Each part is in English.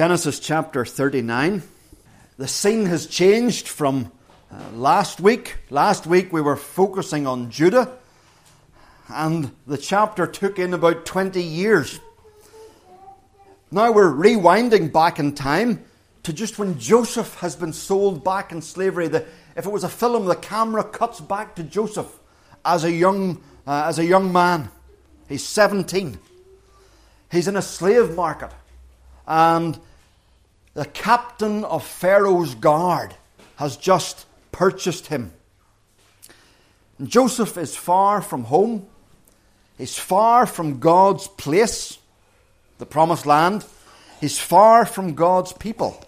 Genesis chapter 39. The scene has changed from uh, last week. Last week we were focusing on Judah, and the chapter took in about 20 years. Now we're rewinding back in time to just when Joseph has been sold back in slavery. The, if it was a film, the camera cuts back to Joseph as a young, uh, as a young man. He's 17. He's in a slave market. And the captain of Pharaoh's guard has just purchased him. And Joseph is far from home. He's far from God's place, the promised land. He's far from God's people.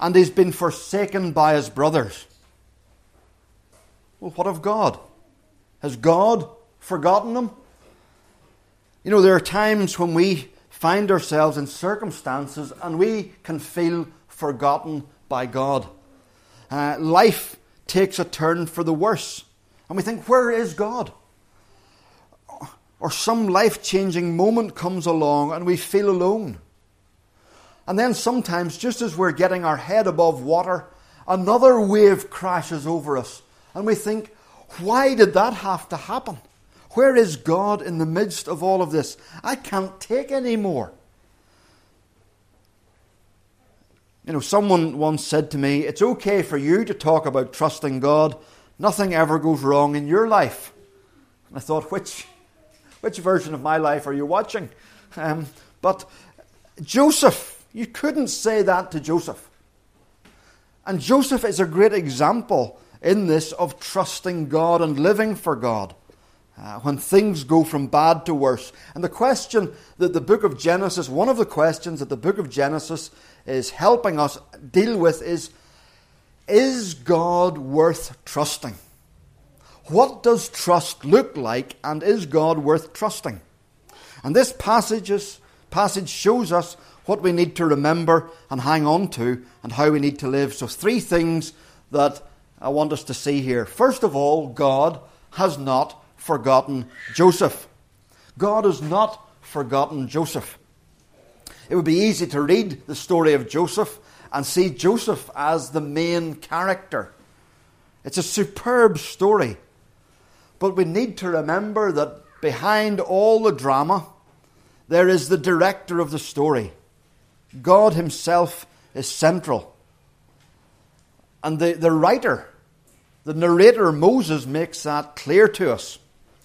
And he's been forsaken by his brothers. Well, what of God? Has God forgotten him? You know, there are times when we find ourselves in circumstances and we can feel forgotten by God. Uh, life takes a turn for the worse. And we think, where is God? Or some life changing moment comes along and we feel alone. And then sometimes, just as we're getting our head above water, another wave crashes over us. And we think, why did that have to happen? Where is God in the midst of all of this? I can't take any more. You know, someone once said to me, It's okay for you to talk about trusting God. Nothing ever goes wrong in your life. And I thought, which, which version of my life are you watching? Um, but Joseph, you couldn't say that to Joseph. And Joseph is a great example in this of trusting God and living for God uh, when things go from bad to worse. And the question that the book of Genesis, one of the questions that the book of Genesis is helping us deal with is Is God worth trusting? What does trust look like, and is God worth trusting? And this passage shows us what we need to remember and hang on to, and how we need to live. So, three things that I want us to see here. First of all, God has not forgotten Joseph. God has not forgotten Joseph. It would be easy to read the story of Joseph and see Joseph as the main character. It's a superb story. But we need to remember that behind all the drama, there is the director of the story. God Himself is central. And the, the writer, the narrator Moses, makes that clear to us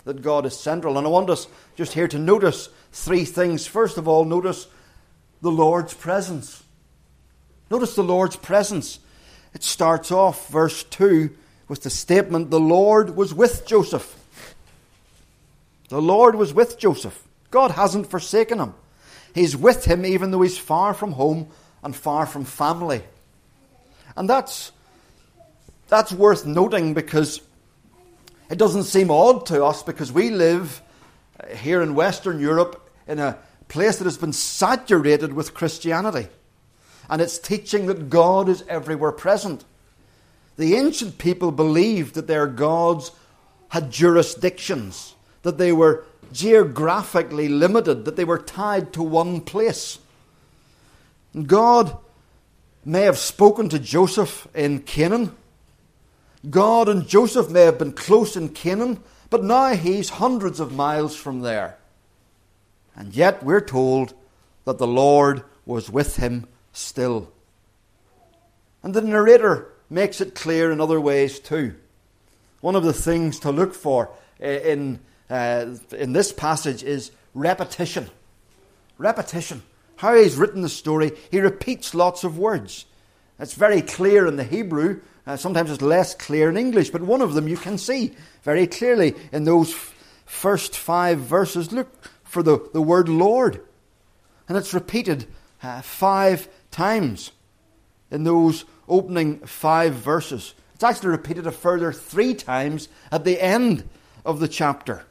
that God is central. And I want us just here to notice three things. First of all, notice the Lord's presence. Notice the Lord's presence. It starts off, verse 2, with the statement The Lord was with Joseph. The Lord was with Joseph. God hasn't forsaken him. He's with him even though he's far from home and far from family. And that's, that's worth noting because it doesn't seem odd to us because we live uh, here in Western Europe in a place that has been saturated with Christianity. And it's teaching that God is everywhere present. The ancient people believed that their gods had jurisdictions, that they were geographically limited, that they were tied to one place. God may have spoken to Joseph in Canaan God and Joseph may have been close in Canaan, but now he's hundreds of miles from there. And yet we're told that the Lord was with him still. And the narrator makes it clear in other ways too. One of the things to look for in, uh, in this passage is repetition. Repetition. How he's written the story, he repeats lots of words. It's very clear in the Hebrew uh, sometimes it's less clear in English, but one of them you can see very clearly in those f- first five verses. Look for the, the word Lord. And it's repeated uh, five times in those opening five verses. It's actually repeated a further three times at the end of the chapter.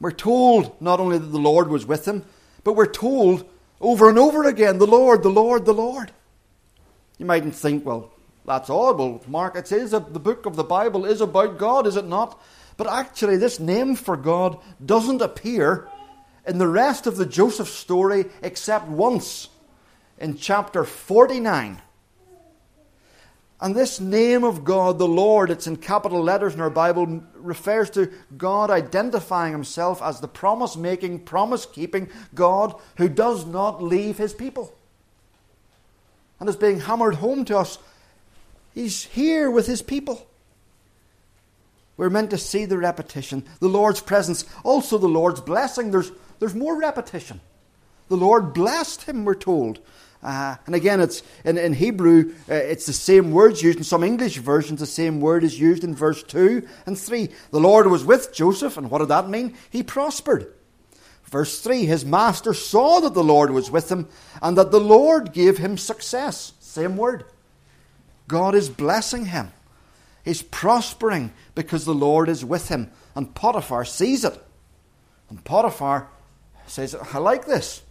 We're told not only that the Lord was with him, but we're told over and over again, the Lord, the Lord, the Lord. You mightn't think, well, that's odd. Well, Mark, it says that the book of the Bible is about God, is it not? But actually, this name for God doesn't appear in the rest of the Joseph story except once in chapter 49. And this name of God, the Lord, it's in capital letters in our Bible, refers to God identifying himself as the promise making, promise keeping God who does not leave his people. And is being hammered home to us. He's here with his people. We're meant to see the repetition, the Lord's presence, also the Lord's blessing. There's, there's more repetition. The Lord blessed him, we're told. Uh, and again, it's in, in Hebrew, uh, it's the same words used in some English versions. The same word is used in verse two and three. The Lord was with Joseph, and what did that mean? He prospered. Verse three: His master saw that the Lord was with him, and that the Lord gave him success. Same word. God is blessing him. He's prospering because the Lord is with him. And Potiphar sees it. And Potiphar says, I like this.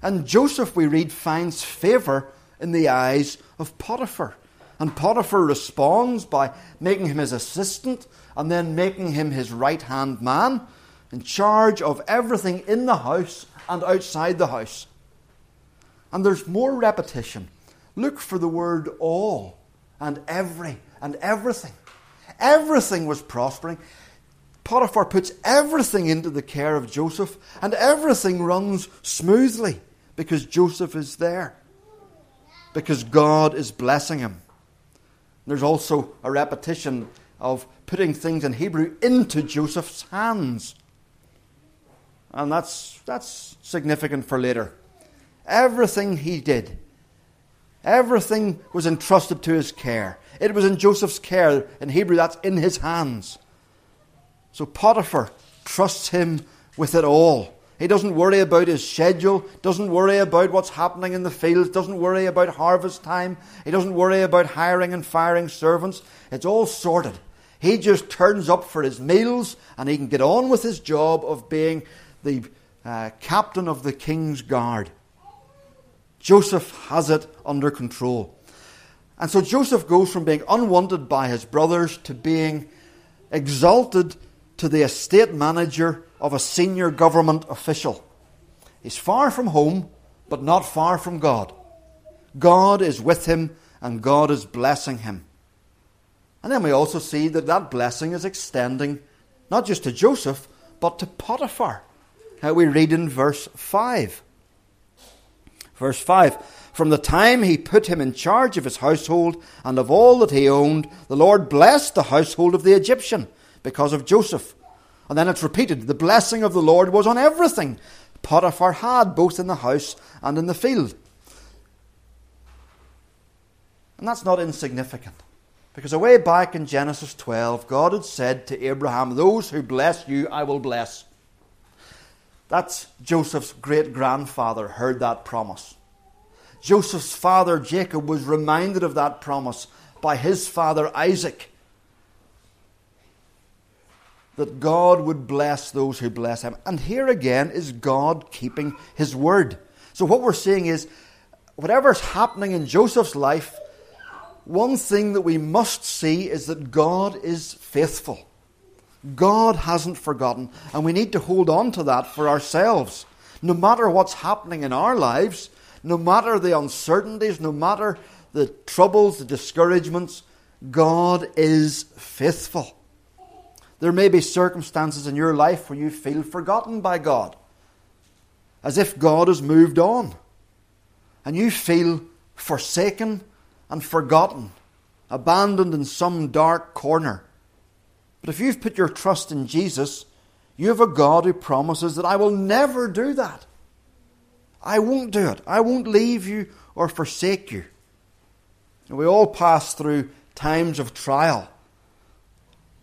And Joseph, we read, finds favour in the eyes of Potiphar. And Potiphar responds by making him his assistant and then making him his right hand man in charge of everything in the house and outside the house. And there's more repetition. Look for the word all and every and everything. Everything was prospering. Potiphar puts everything into the care of Joseph, and everything runs smoothly because Joseph is there, because God is blessing him. There's also a repetition of putting things in Hebrew into Joseph's hands. And that's, that's significant for later. Everything he did, everything was entrusted to his care. It was in Joseph's care. In Hebrew, that's in his hands. So Potiphar trusts him with it all. He doesn't worry about his schedule, doesn't worry about what's happening in the fields, doesn't worry about harvest time, he doesn't worry about hiring and firing servants. It's all sorted. He just turns up for his meals and he can get on with his job of being the uh, captain of the king's guard. Joseph has it under control. And so Joseph goes from being unwanted by his brothers to being exalted to the estate manager of a senior government official. He's far from home, but not far from God. God is with him, and God is blessing him. And then we also see that that blessing is extending not just to Joseph, but to Potiphar. How we read in verse 5. Verse 5 From the time he put him in charge of his household and of all that he owned, the Lord blessed the household of the Egyptian because of Joseph. And then it's repeated the blessing of the Lord was on everything Potiphar had, both in the house and in the field. And that's not insignificant. Because away back in Genesis 12, God had said to Abraham, Those who bless you, I will bless. That's Joseph's great grandfather heard that promise. Joseph's father Jacob was reminded of that promise by his father Isaac that God would bless those who bless him. And here again is God keeping his word. So what we're seeing is whatever's happening in Joseph's life, one thing that we must see is that God is faithful. God hasn't forgotten, and we need to hold on to that for ourselves. No matter what's happening in our lives, no matter the uncertainties, no matter the troubles, the discouragements, God is faithful. There may be circumstances in your life where you feel forgotten by God, as if God has moved on, and you feel forsaken and forgotten, abandoned in some dark corner. But if you've put your trust in Jesus, you have a God who promises that I will never do that. I won't do it. I won't leave you or forsake you. And we all pass through times of trial.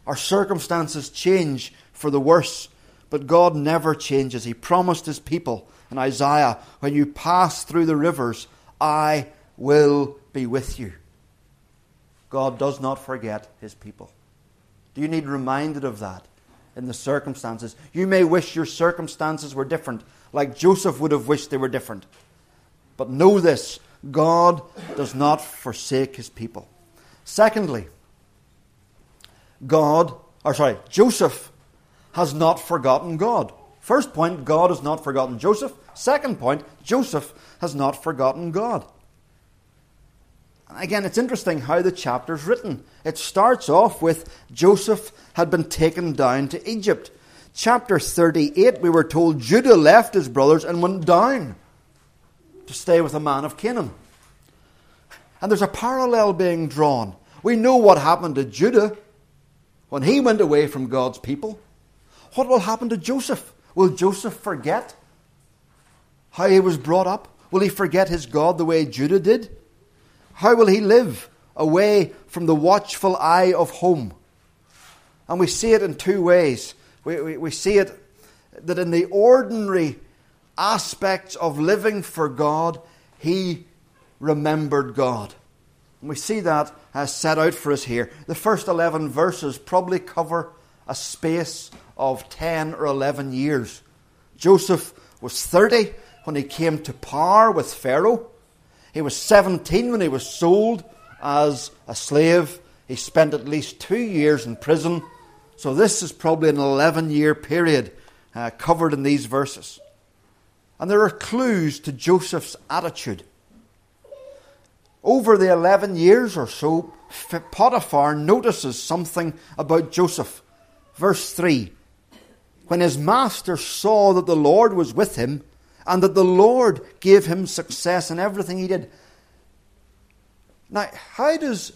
Our circumstances change for the worse, but God never changes. He promised His people in Isaiah, When you pass through the rivers, I will be with you. God does not forget His people. Do you need reminded of that in the circumstances? You may wish your circumstances were different, like Joseph would have wished they were different. But know this God does not forsake His people. Secondly, God, or sorry, Joseph has not forgotten God. First point, God has not forgotten Joseph. Second point Joseph has not forgotten God. Again, it's interesting how the chapter's written. It starts off with Joseph had been taken down to Egypt. Chapter 38, we were told Judah left his brothers and went down to stay with a man of Canaan. And there's a parallel being drawn. We know what happened to Judah when he went away from God's people. What will happen to Joseph? Will Joseph forget how he was brought up? Will he forget his God the way Judah did? How will he live away from the watchful eye of home? And we see it in two ways. We, we, we see it that in the ordinary aspects of living for God, he remembered God. And we see that as set out for us here. The first 11 verses probably cover a space of 10 or 11 years. Joseph was 30 when he came to power with Pharaoh. He was 17 when he was sold as a slave. He spent at least two years in prison. So, this is probably an 11 year period uh, covered in these verses. And there are clues to Joseph's attitude. Over the 11 years or so, Potiphar notices something about Joseph. Verse 3 When his master saw that the Lord was with him, and that the Lord gave him success in everything he did. Now, how does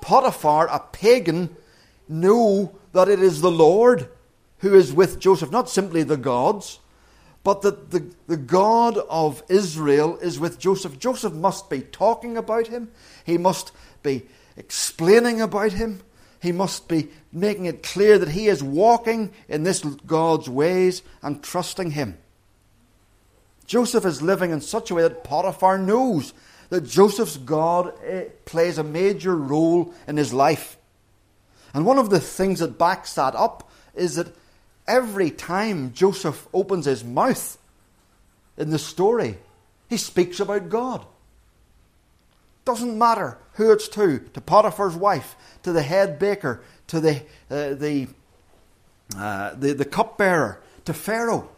Potiphar, a pagan, know that it is the Lord who is with Joseph? Not simply the gods, but that the, the God of Israel is with Joseph. Joseph must be talking about him, he must be explaining about him, he must be making it clear that he is walking in this God's ways and trusting him. Joseph is living in such a way that Potiphar knows that Joseph's God eh, plays a major role in his life. And one of the things that backs that up is that every time Joseph opens his mouth in the story, he speaks about God. Doesn't matter who it's to, to Potiphar's wife, to the head baker, to the, uh, the, uh, the, the cupbearer, to Pharaoh.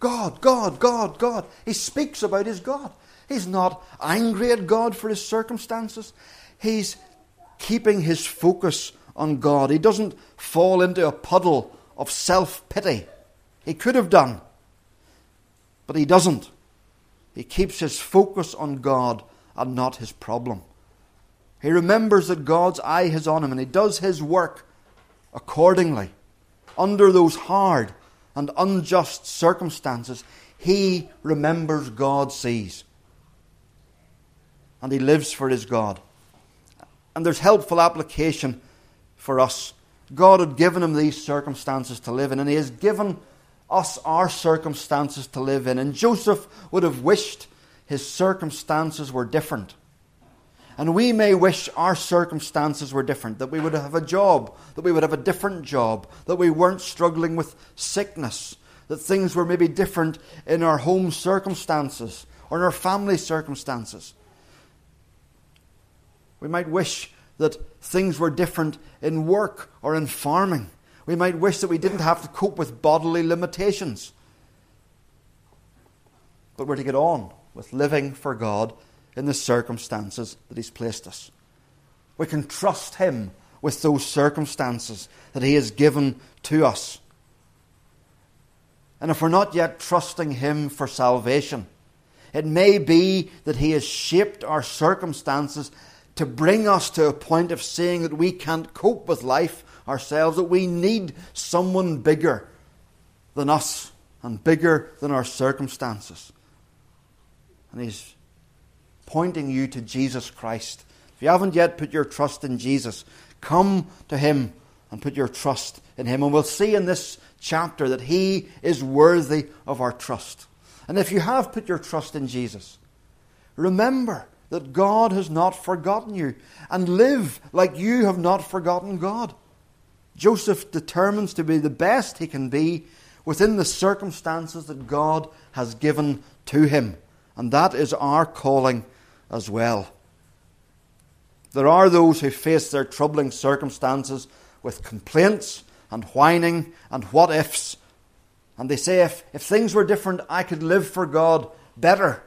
God, God, God, God. He speaks about his God. He's not angry at God for his circumstances. He's keeping his focus on God. He doesn't fall into a puddle of self pity. He could have done, but he doesn't. He keeps his focus on God and not his problem. He remembers that God's eye is on him and he does his work accordingly under those hard and unjust circumstances, he remembers God sees. And he lives for his God. And there's helpful application for us. God had given him these circumstances to live in, and he has given us our circumstances to live in. And Joseph would have wished his circumstances were different. And we may wish our circumstances were different, that we would have a job, that we would have a different job, that we weren't struggling with sickness, that things were maybe different in our home circumstances or in our family circumstances. We might wish that things were different in work or in farming. We might wish that we didn't have to cope with bodily limitations. But we're to get on with living for God in the circumstances that He's placed us. We can trust Him with those circumstances that He has given to us. And if we're not yet trusting Him for salvation, it may be that He has shaped our circumstances to bring us to a point of saying that we can't cope with life ourselves, that we need someone bigger than us and bigger than our circumstances. And He's pointing you to Jesus Christ. If you haven't yet put your trust in Jesus, come to Him and put your trust in Him. And we'll see in this chapter that He is worthy of our trust. And if you have put your trust in Jesus, remember that God has not forgotten you and live like you have not forgotten God. Joseph determines to be the best he can be within the circumstances that God has given to him. And that is our calling as well. There are those who face their troubling circumstances with complaints and whining and what ifs. And they say, if, if things were different, I could live for God better.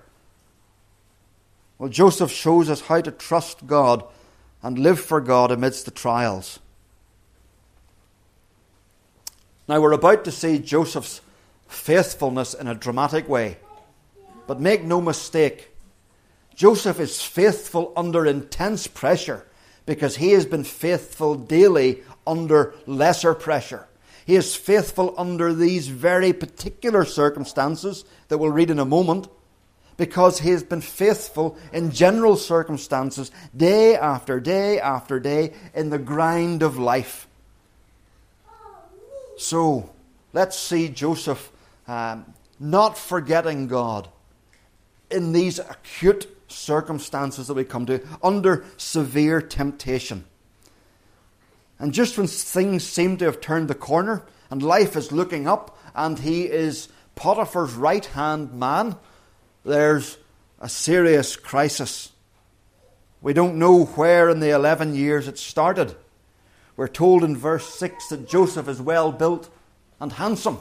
Well, Joseph shows us how to trust God and live for God amidst the trials. Now, we're about to see Joseph's faithfulness in a dramatic way. But make no mistake, Joseph is faithful under intense pressure because he has been faithful daily under lesser pressure. He is faithful under these very particular circumstances that we'll read in a moment because he has been faithful in general circumstances day after day after day in the grind of life. So let's see Joseph um, not forgetting God in these acute circumstances that we come to, under severe temptation. And just when things seem to have turned the corner and life is looking up and he is Potiphar's right hand man, there's a serious crisis. We don't know where in the 11 years it started. We're told in verse 6 that Joseph is well built and handsome.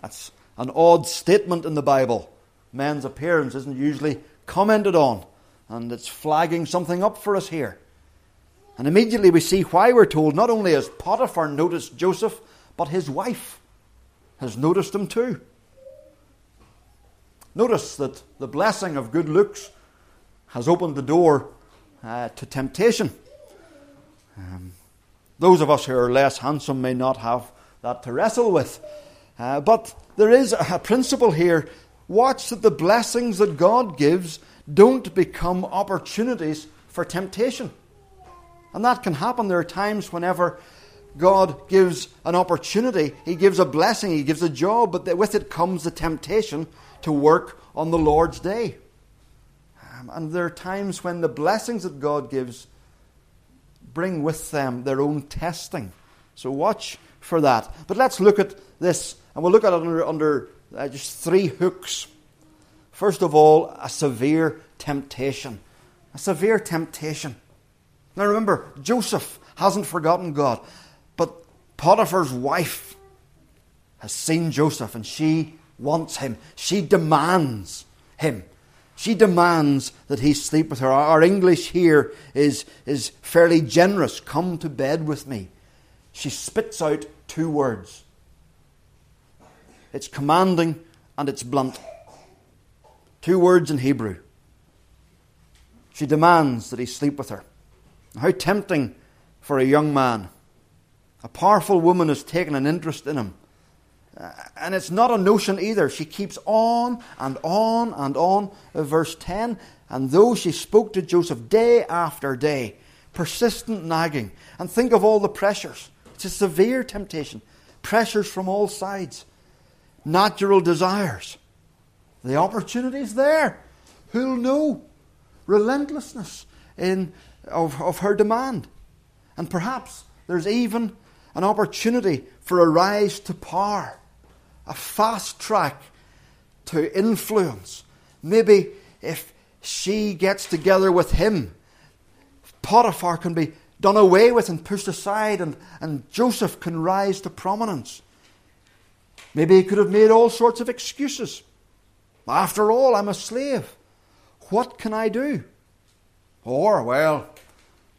That's an odd statement in the Bible. Men's appearance isn't usually commented on, and it's flagging something up for us here. And immediately we see why we're told not only has Potiphar noticed Joseph, but his wife has noticed him too. Notice that the blessing of good looks has opened the door uh, to temptation. Um, those of us who are less handsome may not have that to wrestle with. Uh, but there is a principle here. Watch that the blessings that God gives don't become opportunities for temptation. And that can happen. There are times whenever God gives an opportunity, He gives a blessing, He gives a job, but with it comes the temptation to work on the Lord's day. Um, and there are times when the blessings that God gives bring with them their own testing. So watch for that. But let's look at this, and we'll look at it under, under uh, just three hooks. First of all, a severe temptation. A severe temptation. Now remember, Joseph hasn't forgotten God, but Potiphar's wife has seen Joseph and she wants him. She demands him. She demands that he sleep with her. Our English here is, is fairly generous. Come to bed with me. She spits out two words. It's commanding and it's blunt. Two words in Hebrew. She demands that he sleep with her. How tempting for a young man. A powerful woman has taken an interest in him. Uh, and it's not a notion either. She keeps on and on and on. Uh, verse 10 And though she spoke to Joseph day after day, persistent nagging, and think of all the pressures. It's a severe temptation. Pressures from all sides. Natural desires. The opportunity's there. Who'll know? Relentlessness in, of, of her demand. And perhaps there's even an opportunity for a rise to power a fast track to influence. Maybe if she gets together with him, Potiphar can be done away with and pushed aside, and, and Joseph can rise to prominence. Maybe he could have made all sorts of excuses. After all, I'm a slave. What can I do? Or, well,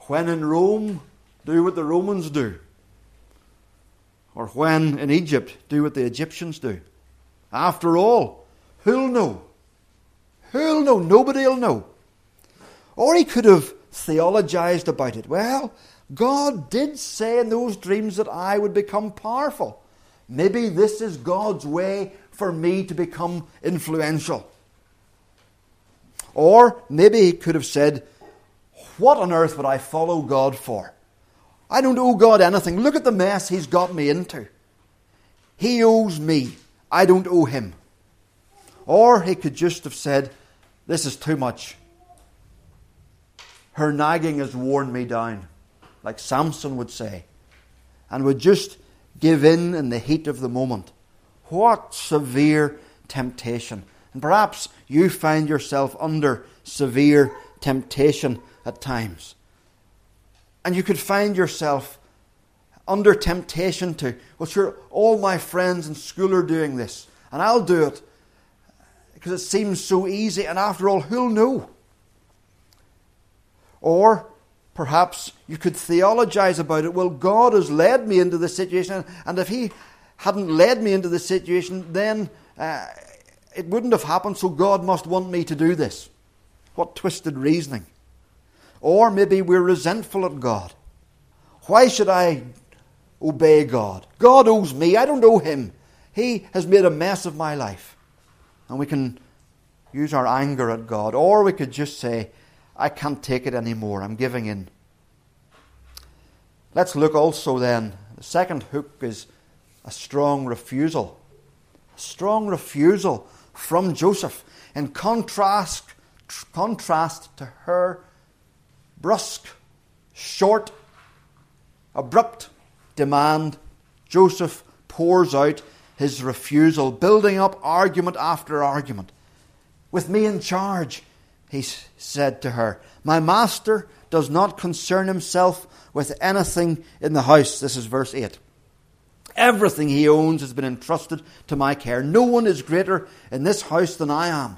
when in Rome, do what the Romans do. Or when in Egypt, do what the Egyptians do. After all, who'll know? Who'll know? Nobody'll know. Or he could have theologized about it. Well, God did say in those dreams that I would become powerful. Maybe this is God's way for me to become influential. Or maybe he could have said, What on earth would I follow God for? I don't owe God anything. Look at the mess He's got me into. He owes me. I don't owe Him. Or He could just have said, This is too much. Her nagging has worn me down, like Samson would say, and would just give in in the heat of the moment. What severe temptation. And perhaps you find yourself under severe temptation at times. And you could find yourself under temptation to, well, sure, all my friends in school are doing this, and I'll do it because it seems so easy, and after all, who'll know? Or perhaps you could theologize about it. Well, God has led me into this situation, and if He hadn't led me into this situation, then uh, it wouldn't have happened, so God must want me to do this. What twisted reasoning. Or maybe we're resentful at God. Why should I obey God? God owes me, I don't owe Him. He has made a mess of my life. And we can use our anger at God. Or we could just say, I can't take it anymore, I'm giving in. Let's look also then. The second hook is a strong refusal. A strong refusal from Joseph in contrast, contrast to her brusque, short, abrupt demand. Joseph pours out his refusal, building up argument after argument. With me in charge, he said to her, My master does not concern himself with anything in the house. This is verse 8. Everything he owns has been entrusted to my care. No one is greater in this house than I am.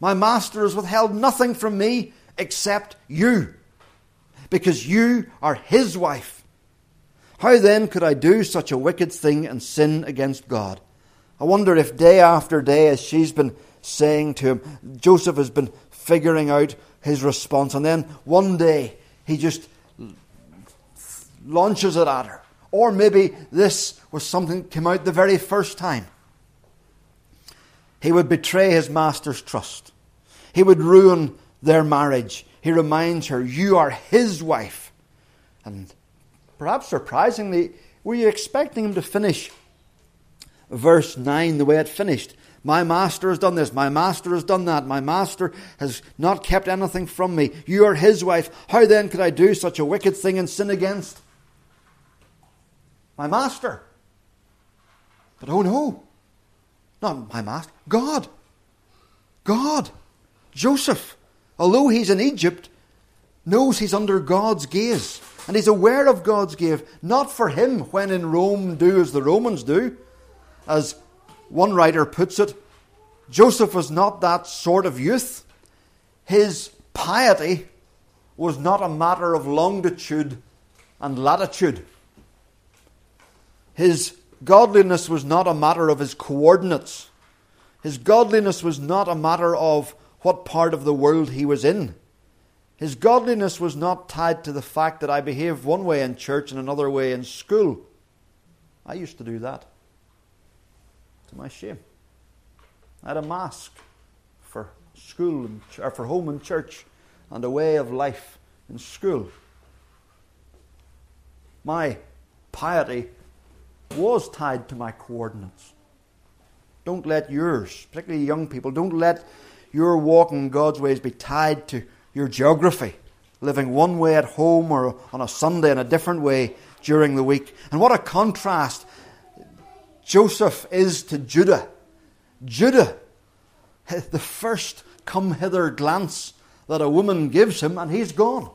My master has withheld nothing from me except you, because you are his wife. How then could I do such a wicked thing and sin against God? I wonder if day after day, as she's been saying to him, Joseph has been figuring out his response, and then one day he just launches it at her. Or maybe this was something that came out the very first time. He would betray his master's trust. He would ruin their marriage. He reminds her, You are his wife. And perhaps surprisingly, were you expecting him to finish verse 9 the way it finished? My master has done this. My master has done that. My master has not kept anything from me. You are his wife. How then could I do such a wicked thing and sin against my master. But oh no, not my master, God. God. Joseph, although he's in Egypt, knows he's under God's gaze. And he's aware of God's gaze, not for him when in Rome do as the Romans do. As one writer puts it, Joseph was not that sort of youth. His piety was not a matter of longitude and latitude. His godliness was not a matter of his coordinates. His godliness was not a matter of what part of the world he was in. His godliness was not tied to the fact that I behaved one way in church and another way in school. I used to do that. To my shame. I had a mask for school and, or uh, for home and church and a way of life in school. My piety was tied to my coordinates. Don't let yours, particularly young people, don't let your walk in God's ways be tied to your geography, living one way at home or on a Sunday and a different way during the week. And what a contrast Joseph is to Judah. Judah, the first come hither glance that a woman gives him, and he's gone.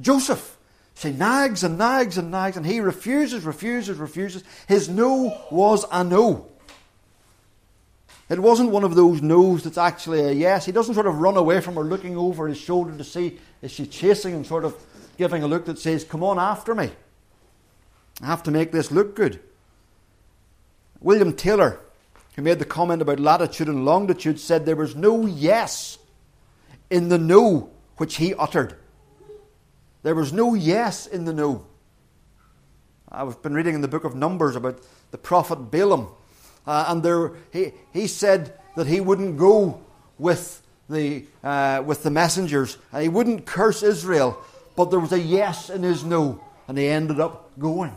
Joseph, she nags and nags and nags, and he refuses, refuses, refuses. His no was a no. It wasn't one of those no's that's actually a yes. He doesn't sort of run away from her looking over his shoulder to see is she chasing and sort of giving a look that says, Come on after me. I have to make this look good. William Taylor, who made the comment about latitude and longitude, said there was no yes in the no which he uttered. There was no yes in the no. I've been reading in the book of Numbers about the prophet Balaam, uh, and there, he, he said that he wouldn't go with the, uh, with the messengers, and he wouldn't curse Israel, but there was a yes in his no, and he ended up going.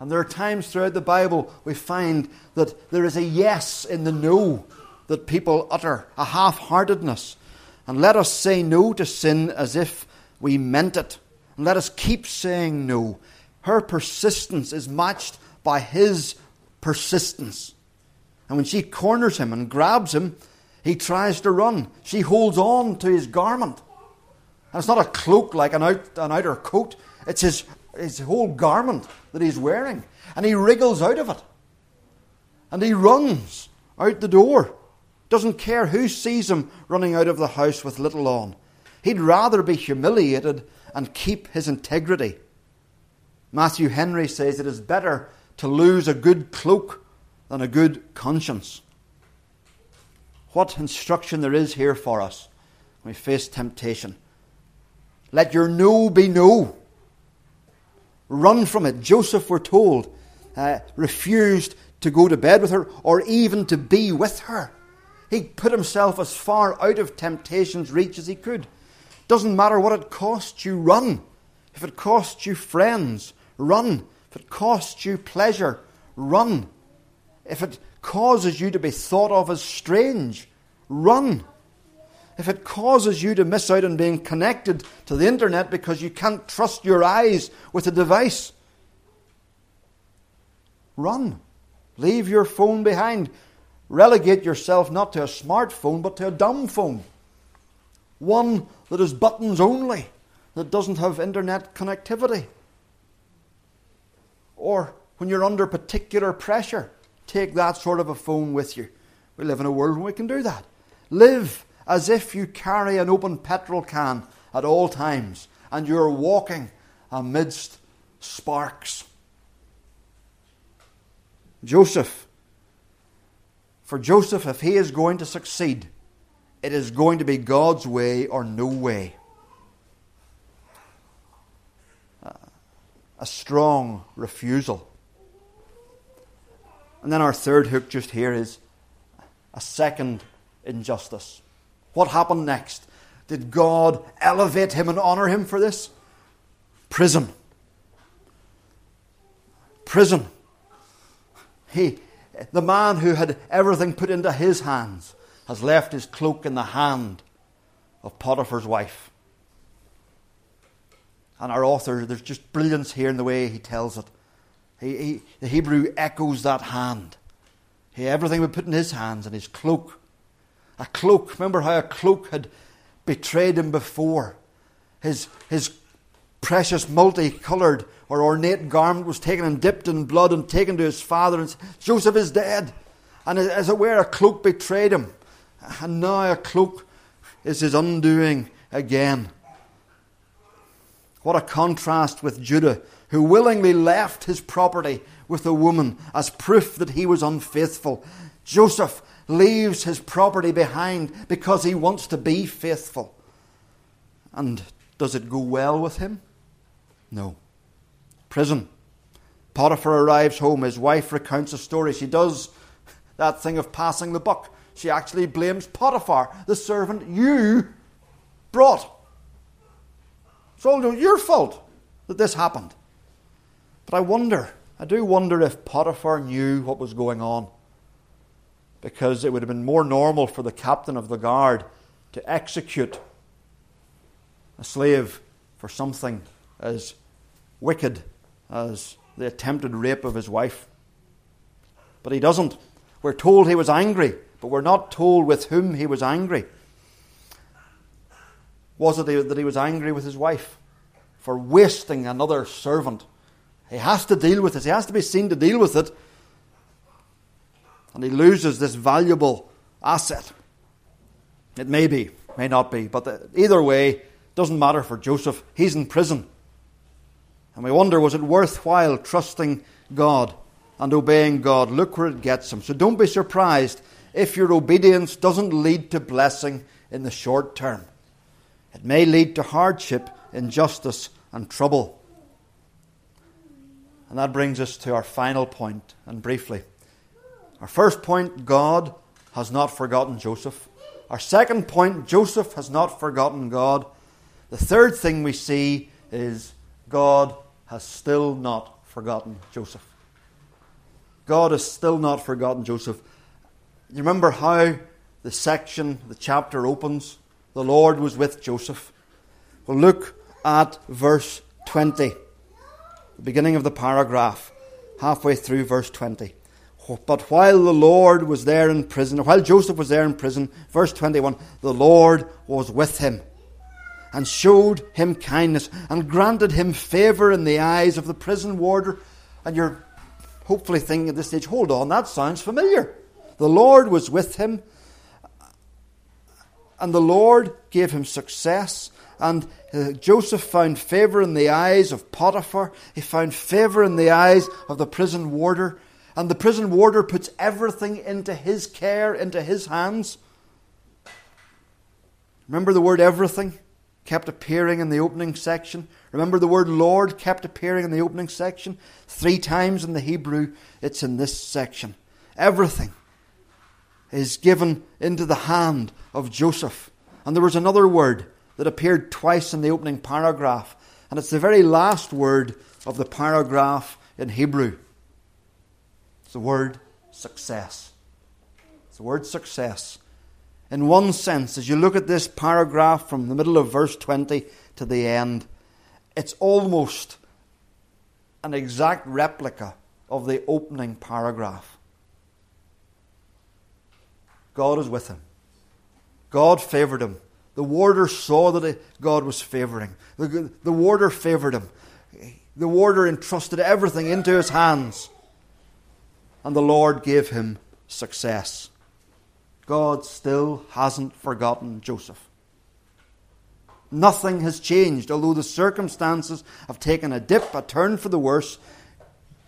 And there are times throughout the Bible we find that there is a yes in the no that people utter, a half heartedness. And let us say no to sin as if we meant it. And let us keep saying no. Her persistence is matched by his persistence. And when she corners him and grabs him, he tries to run. She holds on to his garment. And it's not a cloak like an, out, an outer coat, It's his, his whole garment that he's wearing. And he wriggles out of it. And he runs out the door. Doesn't care who sees him running out of the house with little on. He'd rather be humiliated and keep his integrity. Matthew Henry says it is better to lose a good cloak than a good conscience. What instruction there is here for us when we face temptation. Let your no be no. Run from it. Joseph, we're told, uh, refused to go to bed with her or even to be with her. He put himself as far out of temptation's reach as he could. Doesn't matter what it costs you, run. If it costs you friends, run. If it costs you pleasure, run. If it causes you to be thought of as strange, run. If it causes you to miss out on being connected to the internet because you can't trust your eyes with a device, run. Leave your phone behind. Relegate yourself not to a smartphone, but to a dumb phone. One that is buttons only, that doesn't have internet connectivity. Or when you're under particular pressure, take that sort of a phone with you. We live in a world where we can do that. Live as if you carry an open petrol can at all times and you're walking amidst sparks. Joseph, for Joseph, if he is going to succeed, it is going to be God's way or no way. A strong refusal. And then our third hook just here is a second injustice. What happened next? Did God elevate him and honor him for this? Prison. Prison. He, the man who had everything put into his hands, has left his cloak in the hand of Potiphar's wife. And our author, there's just brilliance here in the way he tells it. He, he, the Hebrew echoes that hand. He, everything was put in his hands and his cloak. A cloak. Remember how a cloak had betrayed him before? His, his precious multicoloured or ornate garment was taken and dipped in blood and taken to his father. And Joseph is dead. And as it were, a cloak betrayed him. And now a cloak is his undoing again. What a contrast with Judah, who willingly left his property with a woman as proof that he was unfaithful. Joseph leaves his property behind because he wants to be faithful. And does it go well with him? No. Prison. Potiphar arrives home. His wife recounts a story. She does that thing of passing the buck. She actually blames Potiphar, the servant you brought. It's all your fault that this happened. But I wonder, I do wonder if Potiphar knew what was going on. Because it would have been more normal for the captain of the guard to execute a slave for something as wicked as the attempted rape of his wife. But he doesn't. We're told he was angry, but we're not told with whom he was angry. Was it that he was angry with his wife for wasting another servant? He has to deal with this. He has to be seen to deal with it. And he loses this valuable asset. It may be, may not be, but the, either way, doesn't matter for Joseph. He's in prison. And we wonder was it worthwhile trusting God and obeying God? Look where it gets him. So don't be surprised if your obedience doesn't lead to blessing in the short term. It may lead to hardship, injustice, and trouble. And that brings us to our final point, and briefly. Our first point God has not forgotten Joseph. Our second point Joseph has not forgotten God. The third thing we see is God has still not forgotten Joseph. God has still not forgotten Joseph. You remember how the section, the chapter opens? The Lord was with Joseph. Well, look at verse 20, the beginning of the paragraph, halfway through verse 20. But while the Lord was there in prison, while Joseph was there in prison, verse 21, the Lord was with him and showed him kindness and granted him favour in the eyes of the prison warder. And you're hopefully thinking at this stage, hold on, that sounds familiar. The Lord was with him, and the Lord gave him success. And uh, Joseph found favour in the eyes of Potiphar. He found favour in the eyes of the prison warder. And the prison warder puts everything into his care, into his hands. Remember the word everything kept appearing in the opening section? Remember the word Lord kept appearing in the opening section? Three times in the Hebrew, it's in this section. Everything is given into the hand of Joseph. And there was another word that appeared twice in the opening paragraph, and it's the very last word of the paragraph in Hebrew. It's the word success. It's the word success. In one sense, as you look at this paragraph from the middle of verse 20 to the end, it's almost an exact replica of the opening paragraph. God is with him. God favoured him. The warder saw that God was favouring. The, the warder favoured him. The warder entrusted everything into his hands. And the Lord gave him success. God still hasn't forgotten Joseph. Nothing has changed, although the circumstances have taken a dip, a turn for the worse.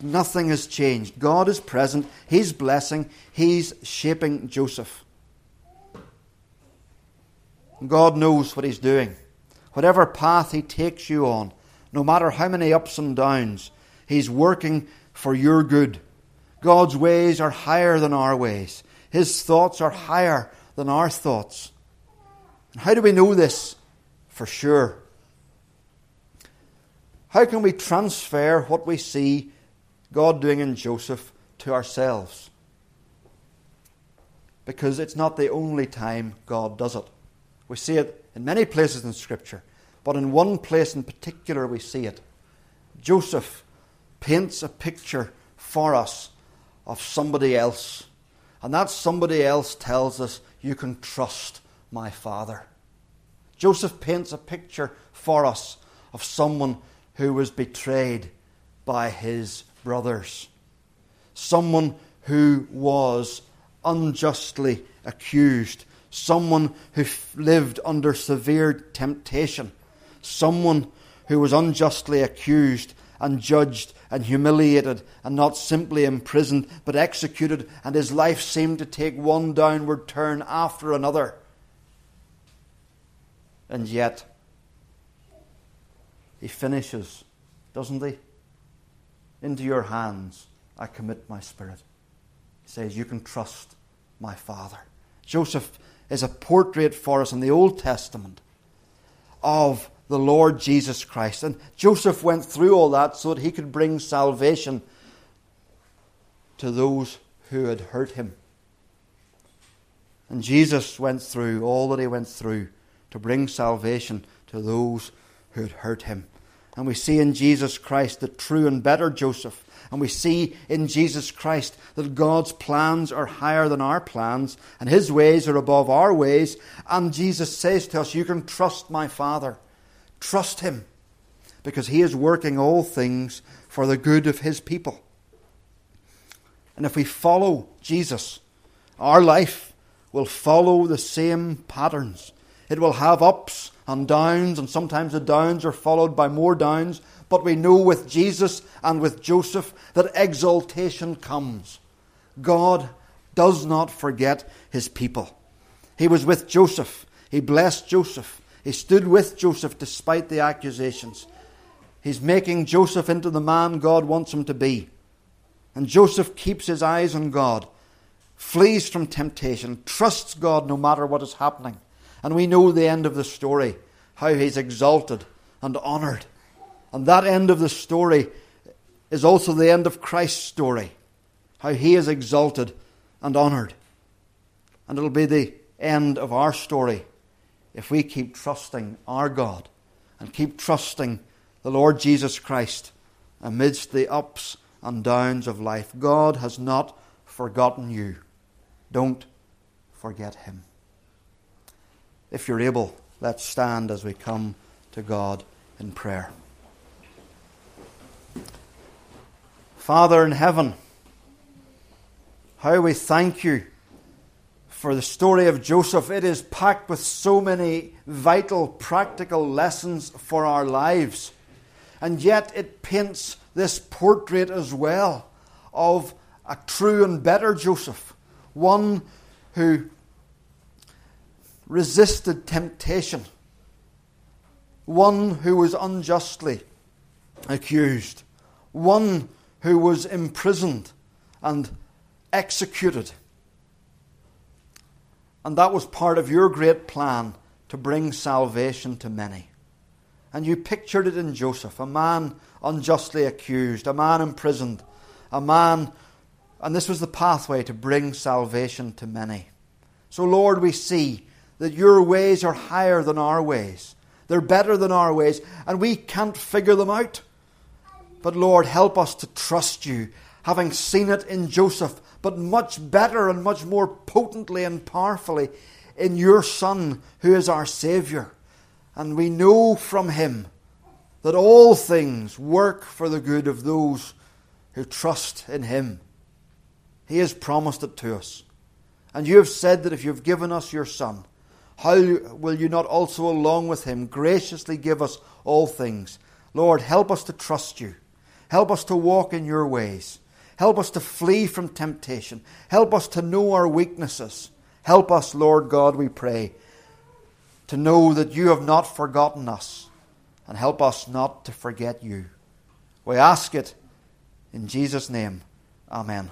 Nothing has changed. God is present. He's blessing. He's shaping Joseph. God knows what He's doing. Whatever path He takes you on, no matter how many ups and downs, He's working for your good. God's ways are higher than our ways. His thoughts are higher than our thoughts. And how do we know this? for sure. How can we transfer what we see God doing in Joseph to ourselves? Because it's not the only time God does it. We see it in many places in Scripture, but in one place in particular we see it. Joseph paints a picture for us of somebody else, and that somebody else tells us, You can trust my Father. Joseph paints a picture for us of someone who was betrayed by his brothers, someone who was unjustly accused, someone who lived under severe temptation, someone who was unjustly accused and judged and humiliated and not simply imprisoned but executed, and his life seemed to take one downward turn after another. And yet, he finishes, doesn't he? Into your hands I commit my spirit. He says, You can trust my Father. Joseph is a portrait for us in the Old Testament of the Lord Jesus Christ. And Joseph went through all that so that he could bring salvation to those who had hurt him. And Jesus went through all that he went through to bring salvation to those who had hurt him. And we see in Jesus Christ the true and better Joseph. And we see in Jesus Christ that God's plans are higher than our plans, and His ways are above our ways. And Jesus says to us, You can trust my Father. Trust Him, because He is working all things for the good of His people. And if we follow Jesus, our life will follow the same patterns it will have ups and downs, and sometimes the downs are followed by more downs. But we know with Jesus and with Joseph that exaltation comes. God does not forget his people. He was with Joseph. He blessed Joseph. He stood with Joseph despite the accusations. He's making Joseph into the man God wants him to be. And Joseph keeps his eyes on God, flees from temptation, trusts God no matter what is happening. And we know the end of the story how he's exalted and honoured. And that end of the story is also the end of Christ's story how he is exalted and honoured. And it'll be the end of our story if we keep trusting our God and keep trusting the Lord Jesus Christ amidst the ups and downs of life. God has not forgotten you. Don't forget him. If you're able, let's stand as we come to God in prayer. Father in heaven, how we thank you for the story of Joseph. It is packed with so many vital, practical lessons for our lives. And yet it paints this portrait as well of a true and better Joseph, one who resisted temptation, one who was unjustly accused, one who was imprisoned and executed. And that was part of your great plan to bring salvation to many. And you pictured it in Joseph, a man unjustly accused, a man imprisoned, a man, and this was the pathway to bring salvation to many. So, Lord, we see that your ways are higher than our ways. They're better than our ways, and we can't figure them out. But Lord, help us to trust you, having seen it in Joseph, but much better and much more potently and powerfully in your Son, who is our Saviour. And we know from him that all things work for the good of those who trust in him. He has promised it to us. And you have said that if you've given us your Son, how will you not also, along with him, graciously give us all things? Lord, help us to trust you. Help us to walk in your ways. Help us to flee from temptation. Help us to know our weaknesses. Help us, Lord God, we pray, to know that you have not forgotten us. And help us not to forget you. We ask it in Jesus' name. Amen.